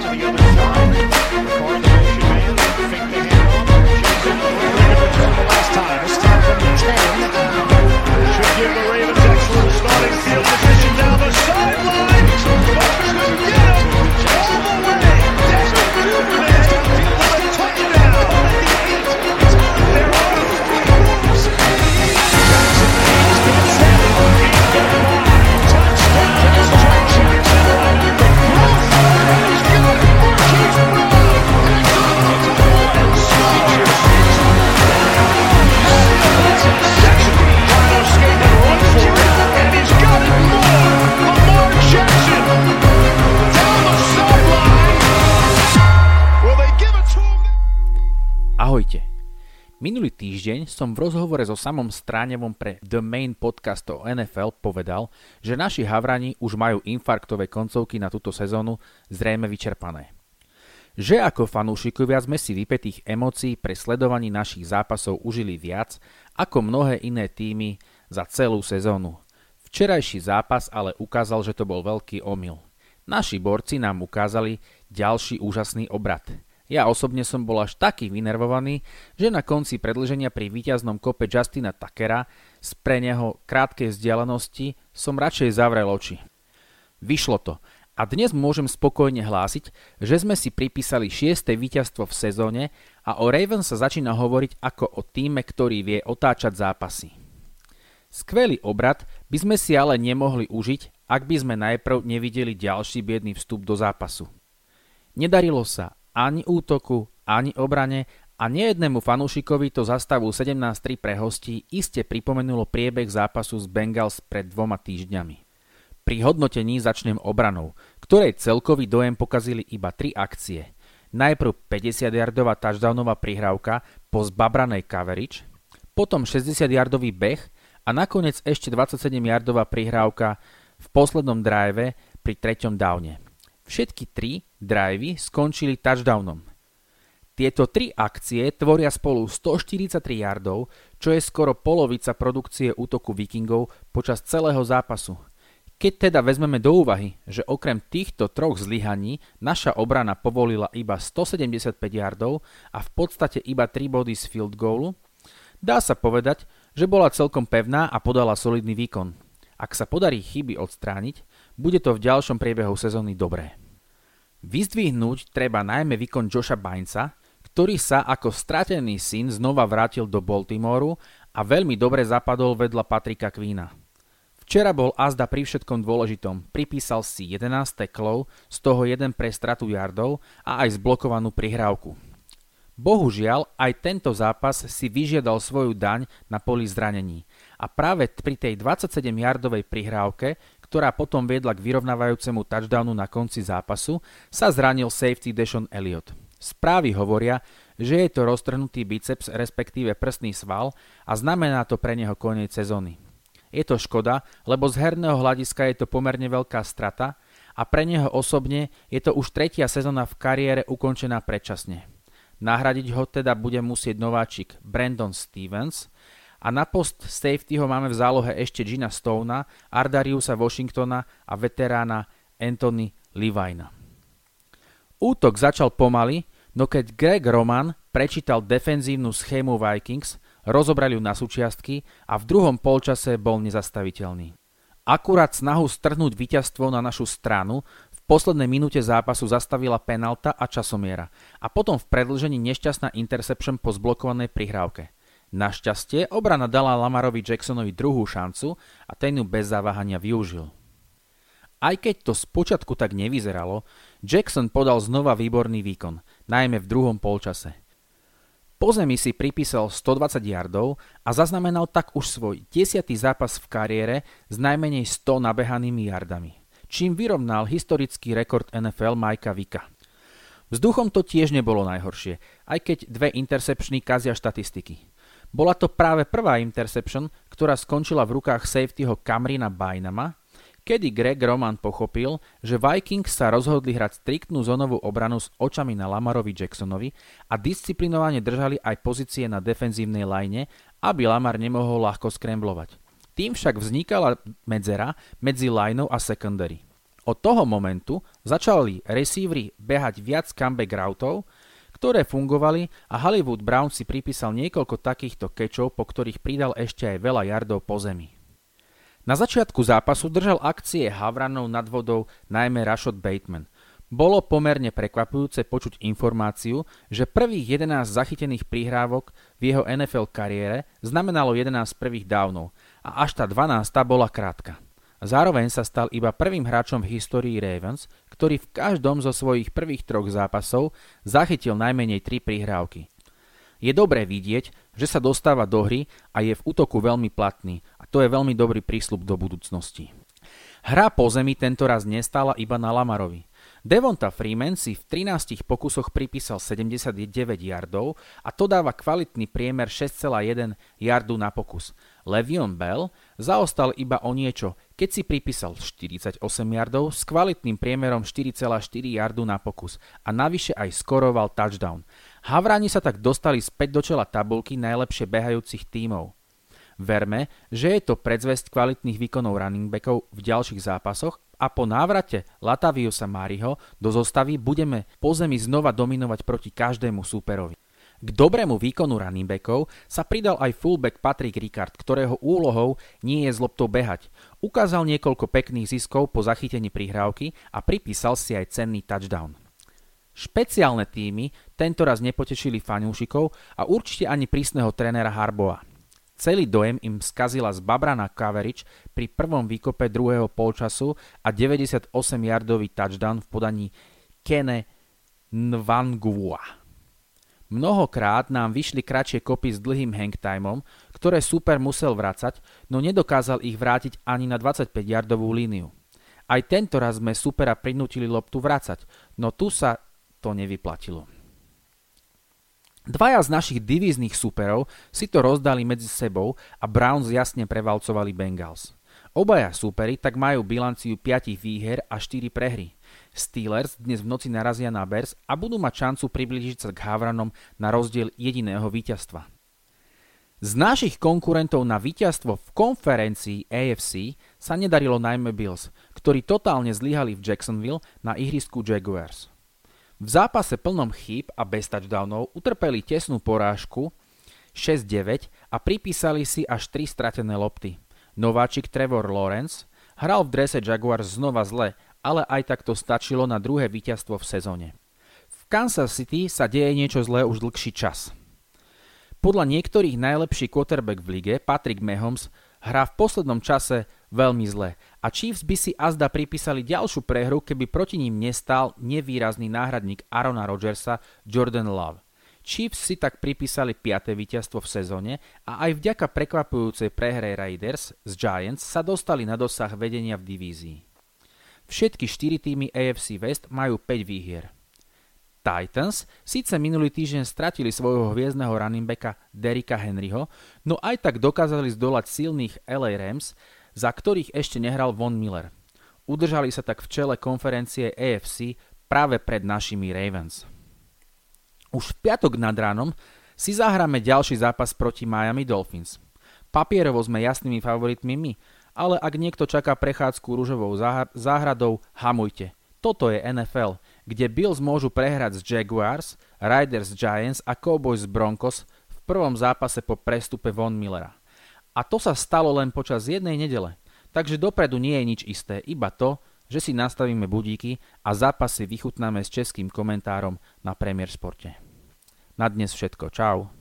to the other side. Minulý týždeň som v rozhovore so samom Stráňovom pre The Main podcast o NFL povedal, že naši havrani už majú infarktové koncovky na túto sezónu zrejme vyčerpané. Že ako fanúšikovia sme si vypetých emócií pre sledovaní našich zápasov užili viac ako mnohé iné týmy za celú sezónu. Včerajší zápas ale ukázal, že to bol veľký omyl. Naši borci nám ukázali ďalší úžasný obrad. Ja osobne som bol až taký vynervovaný, že na konci predlženia pri víťaznom kope Justina Takera z pre neho krátkej vzdialenosti som radšej zavrel oči. Vyšlo to a dnes môžem spokojne hlásiť, že sme si pripísali 6. víťazstvo v sezóne a o Ravens sa začína hovoriť ako o týme, ktorý vie otáčať zápasy. Skvelý obrad by sme si ale nemohli užiť, ak by sme najprv nevideli ďalší biedný vstup do zápasu. Nedarilo sa ani útoku, ani obrane a nejednému fanúšikovi to zastavu 17-3 pre hostí iste pripomenulo priebeh zápasu s Bengals pred dvoma týždňami. Pri hodnotení začnem obranou, ktorej celkový dojem pokazili iba tri akcie. Najprv 50-yardová touchdownová prihrávka po zbabranej coverage, potom 60-yardový beh a nakoniec ešte 27-yardová prihrávka v poslednom drive pri treťom downe. Všetky tri drivey skončili touchdownom. Tieto tri akcie tvoria spolu 143 yardov, čo je skoro polovica produkcie útoku Vikingov počas celého zápasu. Keď teda vezmeme do úvahy, že okrem týchto troch zlyhaní naša obrana povolila iba 175 yardov a v podstate iba 3 body z field goalu, dá sa povedať, že bola celkom pevná a podala solidný výkon. Ak sa podarí chyby odstrániť, bude to v ďalšom priebehu sezóny dobré. Vyzdvihnúť treba najmä výkon Josha Bainca, ktorý sa ako stratený syn znova vrátil do Baltimoru a veľmi dobre zapadol vedľa Patrika Queena. Včera bol Azda pri všetkom dôležitom, pripísal si 11 teklov, z toho jeden pre stratu yardov a aj zblokovanú prihrávku. Bohužiaľ, aj tento zápas si vyžiadal svoju daň na poli zranení a práve pri tej 27-yardovej prihrávke, ktorá potom viedla k vyrovnávajúcemu touchdownu na konci zápasu, sa zranil safety Deshaun Elliott. Správy hovoria, že je to roztrhnutý biceps respektíve prstný sval a znamená to pre neho koniec sezóny. Je to škoda, lebo z herného hľadiska je to pomerne veľká strata a pre neho osobne je to už tretia sezóna v kariére ukončená predčasne. Nahradiť ho teda bude musieť nováčik Brandon Stevens a na post safety ho máme v zálohe ešte Gina Stona, Ardariusa Washingtona a veterána Anthony Levina. Útok začal pomaly, no keď Greg Roman prečítal defenzívnu schému Vikings, rozobrali ju na súčiastky a v druhom polčase bol nezastaviteľný. Akurát snahu strhnúť víťazstvo na našu stranu v poslednej minúte zápasu zastavila penalta a časomiera a potom v predlžení nešťastná interception po zblokovanej prihrávke. Našťastie obrana dala Lamarovi Jacksonovi druhú šancu a ten ju bez zaváhania využil. Aj keď to spočiatku tak nevyzeralo, Jackson podal znova výborný výkon, najmä v druhom polčase – po zemi si pripísal 120 yardov a zaznamenal tak už svoj desiatý zápas v kariére s najmenej 100 nabehanými yardami, čím vyrovnal historický rekord NFL Majka Vika. Vzduchom to tiež nebolo najhoršie, aj keď dve interceptiony kazia štatistiky. Bola to práve prvá interception, ktorá skončila v rukách safetyho Kamrina Bynama, kedy Greg Roman pochopil, že Vikings sa rozhodli hrať striktnú zónovú obranu s očami na Lamarovi Jacksonovi a disciplinovane držali aj pozície na defenzívnej line, aby Lamar nemohol ľahko skremblovať. Tým však vznikala medzera medzi lineou a secondary. Od toho momentu začali receivery behať viac comeback routov, ktoré fungovali a Hollywood Brown si pripísal niekoľko takýchto kečov, po ktorých pridal ešte aj veľa yardov po zemi. Na začiatku zápasu držal akcie Havranov nad vodou najmä Rashad Bateman. Bolo pomerne prekvapujúce počuť informáciu, že prvých 11 zachytených prihrávok v jeho NFL kariére znamenalo 11 prvých downov a až tá 12 bola krátka. Zároveň sa stal iba prvým hráčom v histórii Ravens, ktorý v každom zo svojich prvých troch zápasov zachytil najmenej tri prihrávky. Je dobré vidieť, že sa dostáva do hry a je v útoku veľmi platný a to je veľmi dobrý prísľub do budúcnosti. Hra po zemi tento raz nestála iba na Lamarovi. Devonta Freeman si v 13 pokusoch pripísal 79 yardov a to dáva kvalitný priemer 6,1 yardu na pokus. Levion Bell zaostal iba o niečo, keď si pripísal 48 yardov s kvalitným priemerom 4,4 yardu na pokus a navyše aj skoroval touchdown. Havrani sa tak dostali späť do čela tabulky najlepšie behajúcich tímov. Verme, že je to predzvesť kvalitných výkonov running backov v ďalších zápasoch a po návrate Lataviusa Mariho do zostavy budeme po zemi znova dominovať proti každému súperovi. K dobrému výkonu running backov sa pridal aj fullback Patrick Ricard, ktorého úlohou nie je z loptou behať. Ukázal niekoľko pekných ziskov po zachytení prihrávky a pripísal si aj cenný touchdown. Špeciálne týmy tentoraz nepotešili fanúšikov a určite ani prísneho trénera Harboa. Celý dojem im skazila zbabraná coverage pri prvom výkope druhého polčasu a 98-yardový touchdown v podaní Kene Nwangua. Mnohokrát nám vyšli kratšie kopy s dlhým hangtimeom, ktoré super musel vracať, no nedokázal ich vrátiť ani na 25-yardovú líniu. Aj tento raz sme supera prinútili loptu vracať, no tu sa to nevyplatilo. Dvaja z našich divíznych superov si to rozdali medzi sebou a Browns jasne prevalcovali Bengals. Obaja súperi tak majú bilanciu 5 výher a 4 prehry. Steelers dnes v noci narazia na Bears a budú mať šancu priblížiť sa k Havranom na rozdiel jediného víťazstva. Z našich konkurentov na víťazstvo v konferencii AFC sa nedarilo najmä Bills, ktorí totálne zlyhali v Jacksonville na ihrisku Jaguars. V zápase plnom chýb a bez touchdownov utrpeli tesnú porážku 6-9 a pripísali si až 3 stratené lopty. Nováčik Trevor Lawrence hral v drese Jaguars znova zle, ale aj tak to stačilo na druhé víťazstvo v sezóne. V Kansas City sa deje niečo zlé už dlhší čas. Podľa niektorých najlepší quarterback v lige, Patrick Mahomes, hrá v poslednom čase veľmi zle a Chiefs by si azda pripísali ďalšiu prehru, keby proti ním nestal nevýrazný náhradník Arona Rodgersa Jordan Love. Chiefs si tak pripísali 5. víťazstvo v sezóne a aj vďaka prekvapujúcej prehre Raiders z Giants sa dostali na dosah vedenia v divízii. Všetky 4 týmy AFC West majú 5 výhier. Titans síce minulý týždeň stratili svojho hviezdneho running backa Derika Henryho, no aj tak dokázali zdolať silných LA Rams za ktorých ešte nehral Von Miller. Udržali sa tak v čele konferencie AFC práve pred našimi Ravens. Už v piatok nad ránom si zahráme ďalší zápas proti Miami Dolphins. Papierovo sme jasnými favoritmi my, ale ak niekto čaká prechádzku rúžovou záhradou, hamujte. Toto je NFL, kde Bills môžu prehrať z Jaguars, Riders Giants a Cowboys Broncos v prvom zápase po prestupe Von Millera. A to sa stalo len počas jednej nedele. Takže dopredu nie je nič isté, iba to, že si nastavíme budíky a zápasy vychutnáme s českým komentárom na Premier Sporte. Na dnes všetko. Čau.